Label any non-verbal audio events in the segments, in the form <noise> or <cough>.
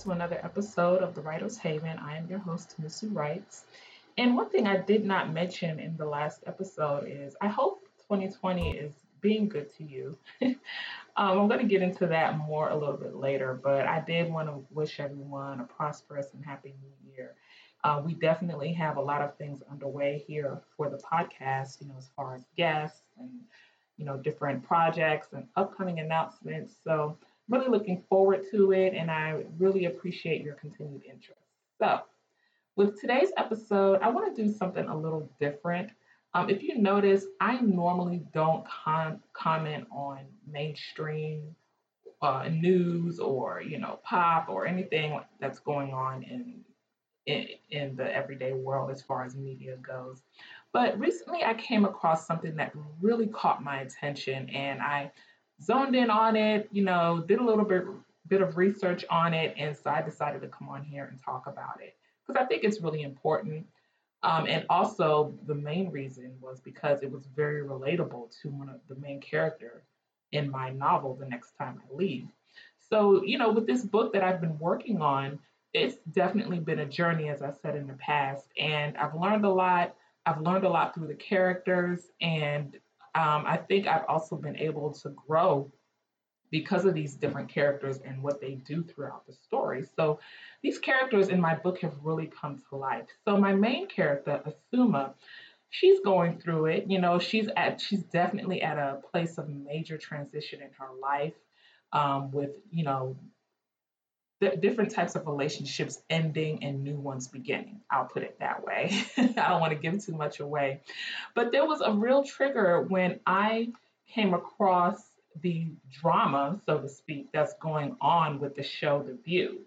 to another episode of The Writer's Haven. I am your host, Musu Writes. And one thing I did not mention in the last episode is I hope 2020 is being good to you. <laughs> um, I'm going to get into that more a little bit later, but I did want to wish everyone a prosperous and happy new year. Uh, we definitely have a lot of things underway here for the podcast, you know, as far as guests and, you know, different projects and upcoming announcements. So, really looking forward to it, and I really appreciate your continued interest. So, with today's episode, I want to do something a little different. Um, if you notice, I normally don't com- comment on mainstream uh, news or you know pop or anything that's going on in, in in the everyday world as far as media goes. But recently, I came across something that really caught my attention, and I zoned in on it, you know, did a little bit bit of research on it, and so I decided to come on here and talk about it because I think it's really important. Um, and also, the main reason was because it was very relatable to one of the main character in my novel, The Next Time I Leave. So, you know, with this book that I've been working on, it's definitely been a journey, as I said in the past, and I've learned a lot. I've learned a lot through the characters, and um, I think I've also been able to grow because of these different characters and what they do throughout the story. So these characters in my book have really come to life. So my main character, Asuma, she's going through it. You know, she's at she's definitely at a place of major transition in her life um, with you know different types of relationships ending and new ones beginning. I'll put it that way. <laughs> I don't want to give too much away. But there was a real trigger when I came across the drama, so to speak, that's going on with the show The View.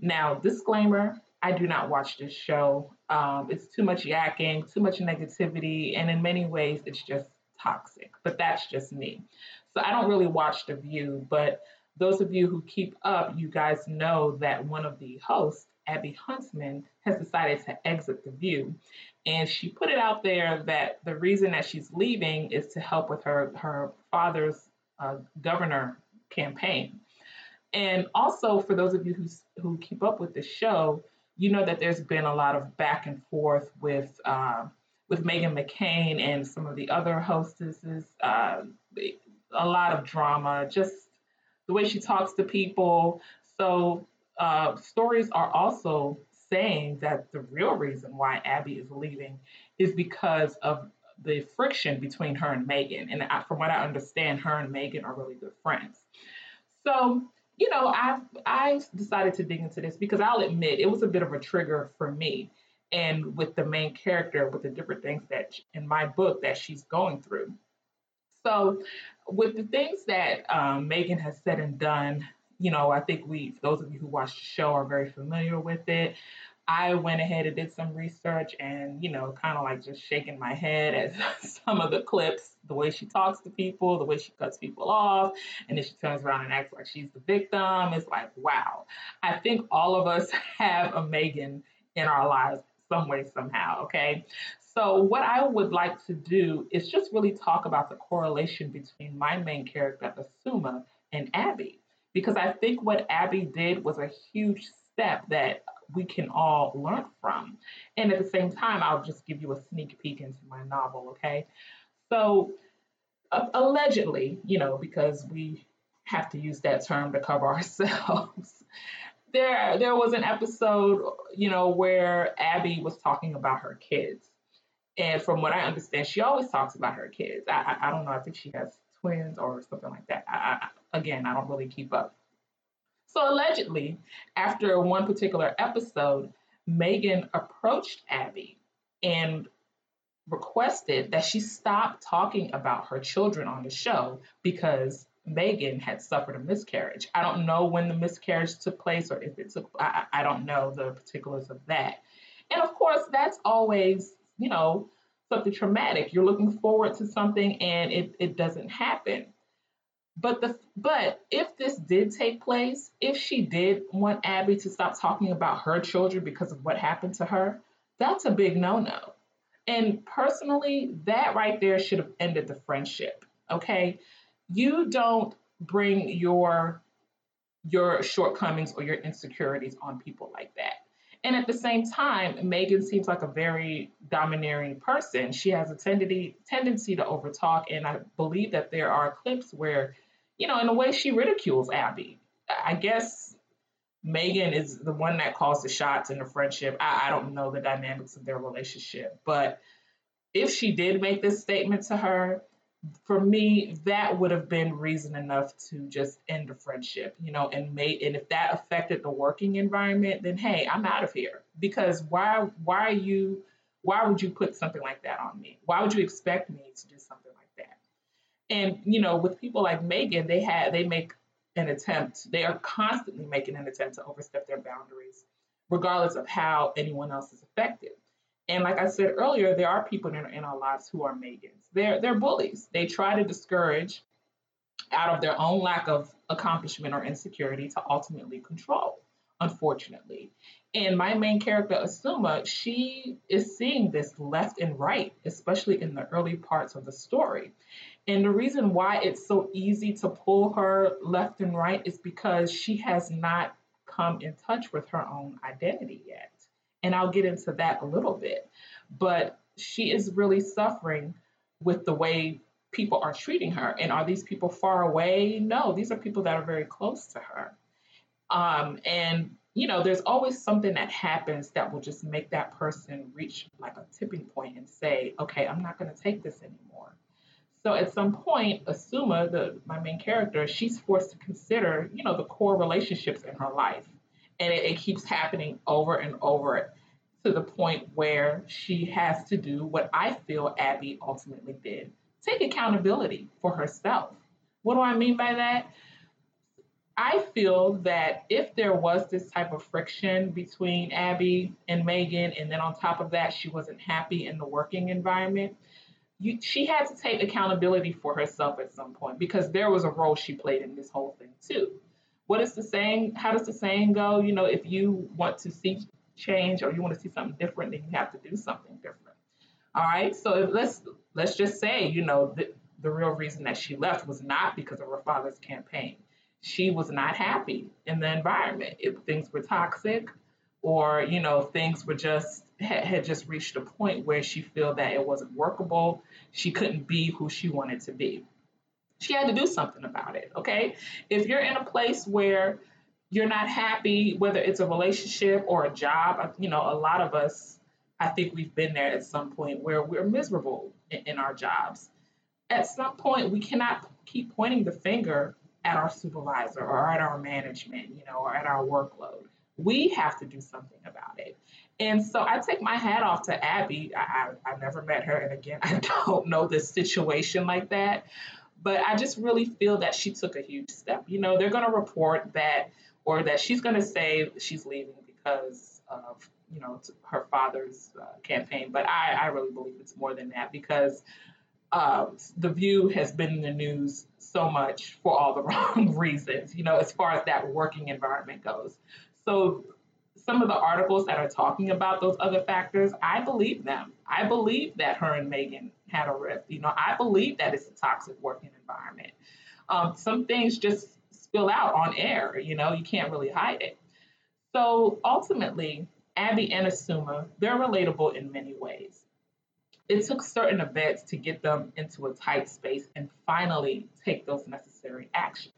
Now, disclaimer I do not watch this show. Um, it's too much yakking, too much negativity, and in many ways, it's just toxic. But that's just me. So I don't really watch The View, but those of you who keep up, you guys know that one of the hosts, Abby Huntsman, has decided to exit The View. And she put it out there that the reason that she's leaving is to help with her, her father's uh, governor campaign. And also, for those of you who, who keep up with the show, you know that there's been a lot of back and forth with uh, with Meghan McCain and some of the other hostesses. Uh, a lot of drama, just the way she talks to people. So uh, stories are also saying that the real reason why Abby is leaving is because of the friction between her and Megan. And from what I understand, her and Megan are really good friends. So, you know, I I decided to dig into this because I'll admit it was a bit of a trigger for me. And with the main character, with the different things that in my book that she's going through. So, with the things that um, Meghan has said and done, you know, I think we, those of you who watch the show, are very familiar with it. I went ahead and did some research and, you know, kind of like just shaking my head at <laughs> some of the clips, the way she talks to people, the way she cuts people off, and then she turns around and acts like she's the victim. It's like, wow. I think all of us <laughs> have a Megan in our lives some way, somehow, okay? So, what I would like to do is just really talk about the correlation between my main character, Asuma, and Abby. Because I think what Abby did was a huge step that we can all learn from. And at the same time, I'll just give you a sneak peek into my novel, okay? So, uh, allegedly, you know, because we have to use that term to cover <laughs> ourselves. There, there was an episode, you know, where Abby was talking about her kids and from what I understand, she always talks about her kids. I, I, I don't know. I think she has twins or something like that. I, I, again, I don't really keep up. So allegedly, after one particular episode, Megan approached Abby and requested that she stop talking about her children on the show because Meghan had suffered a miscarriage. I don't know when the miscarriage took place or if it took, I, I don't know the particulars of that. And of course, that's always you know, something traumatic. You're looking forward to something and it, it doesn't happen. But the but if this did take place, if she did want Abby to stop talking about her children because of what happened to her, that's a big no-no. And personally, that right there should have ended the friendship. Okay? You don't bring your your shortcomings or your insecurities on people like that. And at the same time, Megan seems like a very domineering person. She has a tendency tendency to overtalk, and I believe that there are clips where, you know, in a way she ridicules Abby. I guess Megan is the one that calls the shots in the friendship. I, I don't know the dynamics of their relationship, but if she did make this statement to her, for me, that would have been reason enough to just end the friendship, you know, and made and if that affected the working environment, then hey, I'm out of here. Because why why are you why would you put something like that on me? Why would you expect me to do something like that? And you know, with people like Megan, they had they make an attempt, they are constantly making an attempt to overstep their boundaries, regardless of how anyone else is affected. And like I said earlier, there are people in, in our lives who are Megans. They're they're bullies. They try to discourage out of their own lack of accomplishment or insecurity to ultimately control, unfortunately. And my main character, Asuma, she is seeing this left and right, especially in the early parts of the story. And the reason why it's so easy to pull her left and right is because she has not come in touch with her own identity yet. And I'll get into that a little bit. But she is really suffering with the way people are treating her. And are these people far away? No, these are people that are very close to her. Um, and, you know, there's always something that happens that will just make that person reach like a tipping point and say, okay, I'm not going to take this anymore. So at some point, Asuma, the my main character, she's forced to consider, you know, the core relationships in her life. And it, it keeps happening over and over to the point where she has to do what I feel Abby ultimately did take accountability for herself. What do I mean by that? I feel that if there was this type of friction between Abby and Megan, and then on top of that, she wasn't happy in the working environment, you, she had to take accountability for herself at some point because there was a role she played in this whole thing too. What is the saying? How does the saying go? You know, if you want to see change or you want to see something different, then you have to do something different. All right. So if, let's let's just say, you know, the, the real reason that she left was not because of her father's campaign. She was not happy in the environment. If things were toxic, or you know, things were just had, had just reached a point where she felt that it wasn't workable. She couldn't be who she wanted to be. She had to do something about it. Okay. If you're in a place where you're not happy, whether it's a relationship or a job. You know, a lot of us, I think we've been there at some point where we're miserable in, in our jobs. At some point, we cannot keep pointing the finger at our supervisor or at our management, you know, or at our workload. We have to do something about it. And so I take my hat off to Abby. I, I, I never met her. And again, <laughs> I don't know this situation like that. But I just really feel that she took a huge step. You know, they're going to report that or that she's going to say she's leaving because of you know her father's uh, campaign. But I, I really believe it's more than that because uh, the View has been in the news so much for all the <laughs> wrong reasons. You know, as far as that working environment goes. So some of the articles that are talking about those other factors, I believe them. I believe that her and Megan had a rift. You know, I believe that it's a toxic working environment. Um, some things just spill out on air. You know, you can't really hide it. So ultimately, Abby and Asuma, they're relatable in many ways. It took certain events to get them into a tight space and finally take those necessary actions.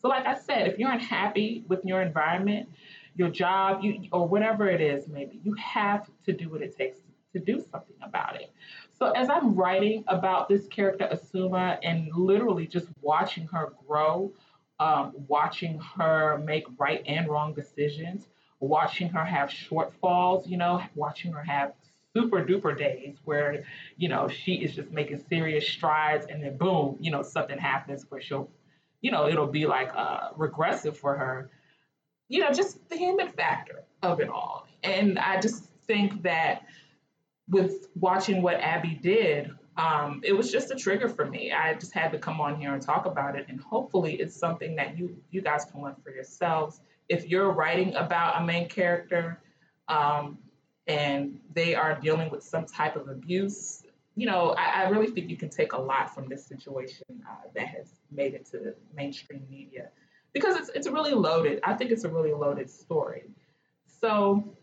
So, like I said, if you're unhappy with your environment, your job, you, or whatever it is, maybe you have to do what it takes to do something about it. So, as I'm writing about this character, Asuma, and literally just watching her grow um, watching her make right and wrong decisions, watching her have shortfalls, you know, watching her have super duper days where, you know, she is just making serious strides and then boom, you know, something happens where she'll, you know, it'll be like uh, regressive for her. You know, just the human factor of it all. And I just think that with watching what Abby did, um, it was just a trigger for me. I just had to come on here and talk about it, and hopefully, it's something that you you guys can learn for yourselves. If you're writing about a main character um, and they are dealing with some type of abuse, you know, I, I really think you can take a lot from this situation uh, that has made it to mainstream media. because it's it's really loaded. I think it's a really loaded story. So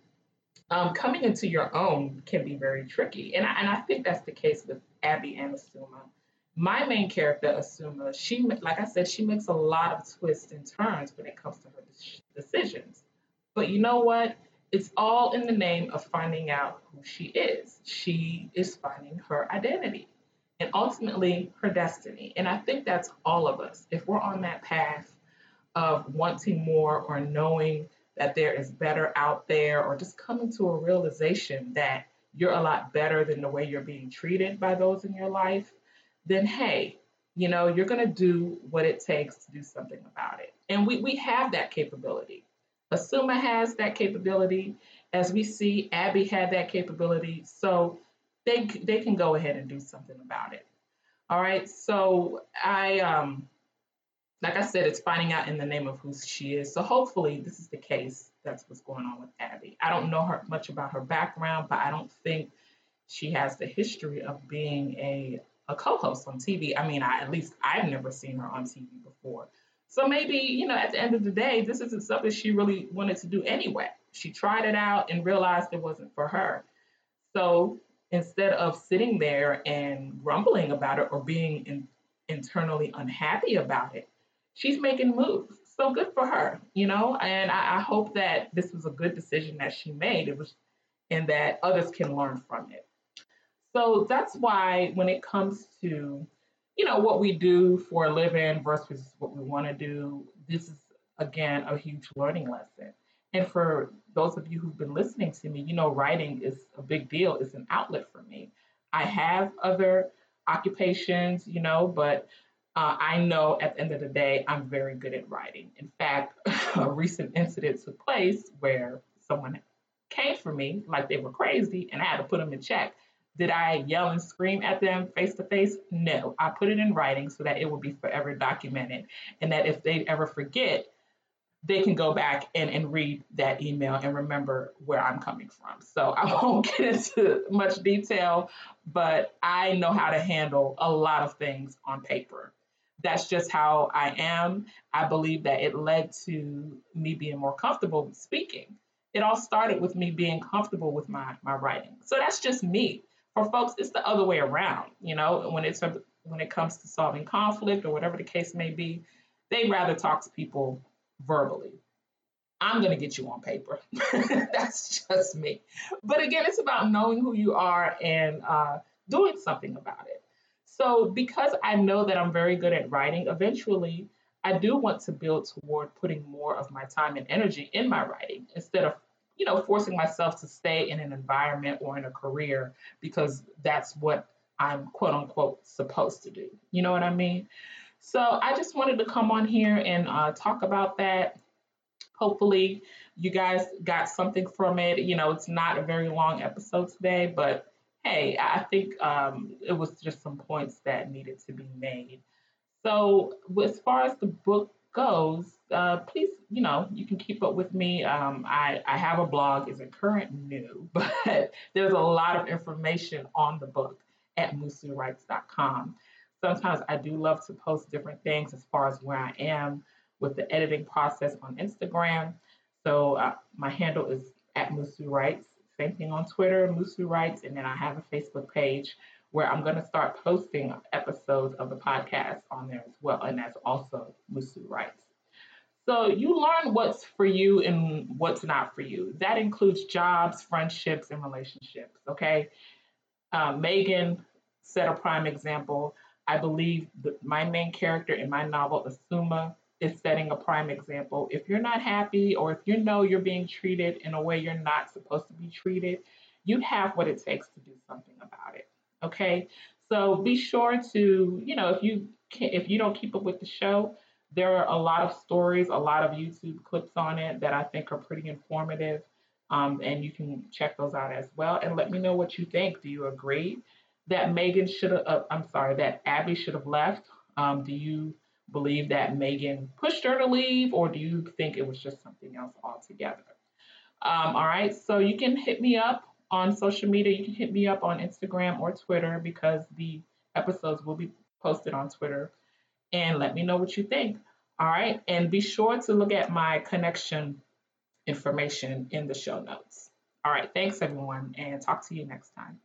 um, coming into your own can be very tricky, and I, and I think that's the case with Abby and Asuma. My main character, Asuma, she like I said, she makes a lot of twists and turns when it comes to her decisions. But you know what? It's all in the name of finding out who she is. She is finding her identity and ultimately her destiny. And I think that's all of us. If we're on that path of wanting more or knowing that there is better out there or just coming to a realization that you're a lot better than the way you're being treated by those in your life, then hey, you know, you're going to do what it takes to do something about it. And we, we have that capability. Asuma has that capability. As we see, Abby had that capability. So they, they can go ahead and do something about it. All right. So I, um, like I said, it's finding out in the name of who she is. So hopefully this is the case. That's what's going on with Abby. I don't know her much about her background, but I don't think she has the history of being a, a co-host on TV. I mean, I, at least I've never seen her on TV before. So maybe, you know, at the end of the day, this isn't something she really wanted to do anyway. She tried it out and realized it wasn't for her. So instead of sitting there and grumbling about it or being in, internally unhappy about it, she's making moves. So good for her, you know. And I, I hope that this was a good decision that she made. It was, and that others can learn from it. So that's why when it comes to, you know, what we do for a living versus what we want to do, this is again a huge learning lesson. And for those of you who've been listening to me, you know, writing is a big deal. It's an outlet for me. I have other occupations, you know, but uh, I know at the end of the day, I'm very good at writing. In fact, <laughs> a recent incident took place where someone came for me like they were crazy and I had to put them in check. Did I yell and scream at them face to face? No. I put it in writing so that it will be forever documented and that if they ever forget, they can go back and, and read that email and remember where I'm coming from. So <laughs> I won't get into much detail, but I know how to handle a lot of things on paper that's just how I am. I believe that it led to me being more comfortable speaking. It all started with me being comfortable with my my writing. So that's just me. For folks, it's the other way around. You know, when it's when it comes to solving conflict or whatever the case may be, they rather talk to people verbally. I'm going to get you on paper. <laughs> that's just me. But again, it's about knowing who you are and uh, doing something about it. So, because I know that I'm very good at writing, eventually I do want to build toward putting more of my time and energy in my writing instead of, you know, forcing myself to stay in an environment or in a career because that's what I'm quote unquote supposed to do. You know what I mean? So, I just wanted to come on here and uh, talk about that. Hopefully, you guys got something from it. You know, it's not a very long episode today, but hey, I think um, it was just some points that needed to be made. So, as far as the book goes, uh, please, you know, you can keep up with me. Um, I, I have a blog, it's a current new, <laughs> but there's a lot of information on the book at musuwrites.com. Sometimes I do love to post different things as far as where I am with the editing process on Instagram. So uh, my handle is at Musu Writes. Same thing on Twitter, Musu Writes, and then I have a Facebook page where I'm going to start posting episodes of the podcast on there as well, and that's also Musu Writes. So you learn what's for you and what's not for you. That includes jobs, friendships, and relationships. Okay. Um, Megan set a prime example. I believe that my main character in my novel, Asuma, is setting a prime example. If you're not happy or if you know you're being treated in a way you're not supposed to be treated, you have what it takes to do something about it. Okay? So be sure to, you know, if you can, if you don't keep up with the show, there are a lot of stories, a lot of YouTube clips on it that I think are pretty informative. Um, and you can check those out as well. And let me know what you think. Do you agree that Megan should have, uh, I'm sorry, that Abby should have left? Um, do you believe that Megan pushed her to leave, or do you think it was just something else altogether? Um, all right, so you can hit me up on social media. You can hit me up on Instagram or Twitter because the episodes will be posted on Twitter. And let me know what you think. All right. And be sure to look at my connection information in the show notes. All right. Thanks, everyone, and talk to you next time.